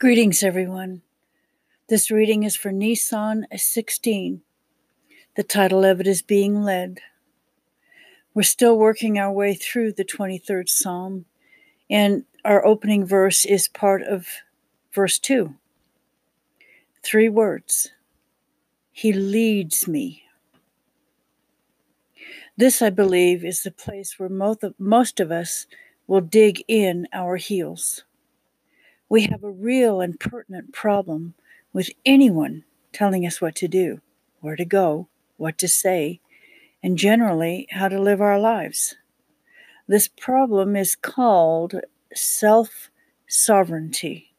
Greetings, everyone. This reading is for Nisan 16. The title of it is Being Led. We're still working our way through the 23rd Psalm, and our opening verse is part of verse 2. Three words He leads me. This, I believe, is the place where most of, most of us will dig in our heels. We have a real and pertinent problem with anyone telling us what to do, where to go, what to say, and generally how to live our lives. This problem is called self sovereignty.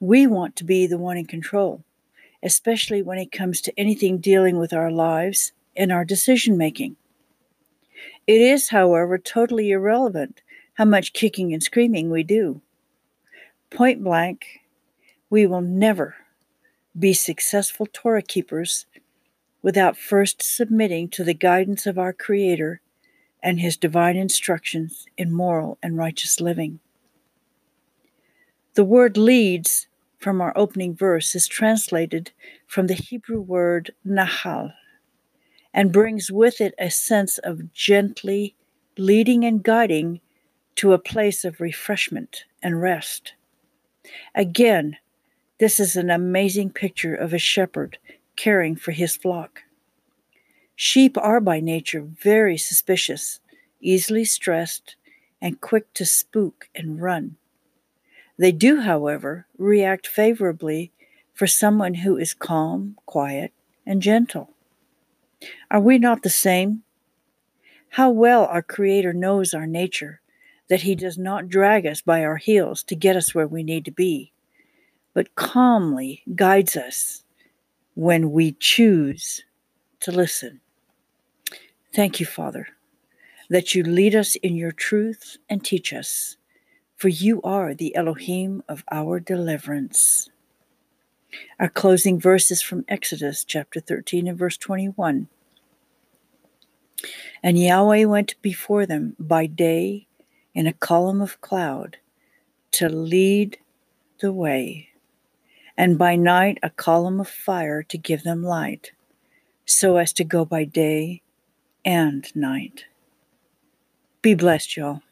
We want to be the one in control, especially when it comes to anything dealing with our lives and our decision making. It is, however, totally irrelevant how much kicking and screaming we do. Point blank, we will never be successful Torah keepers without first submitting to the guidance of our Creator and His divine instructions in moral and righteous living. The word leads from our opening verse is translated from the Hebrew word nahal and brings with it a sense of gently leading and guiding to a place of refreshment and rest. Again, this is an amazing picture of a shepherd caring for his flock. Sheep are by nature very suspicious, easily stressed, and quick to spook and run. They do, however, react favorably for someone who is calm, quiet, and gentle. Are we not the same? How well our Creator knows our nature, that He does not drag us by our heels to get us where we need to be, but calmly guides us when we choose to listen. Thank you, Father, that you lead us in your truth and teach us, for you are the Elohim of our deliverance. Our closing verse is from Exodus chapter 13 and verse 21. And Yahweh went before them by day in a column of cloud to lead the way, and by night a column of fire to give them light, so as to go by day and night. Be blessed, y'all.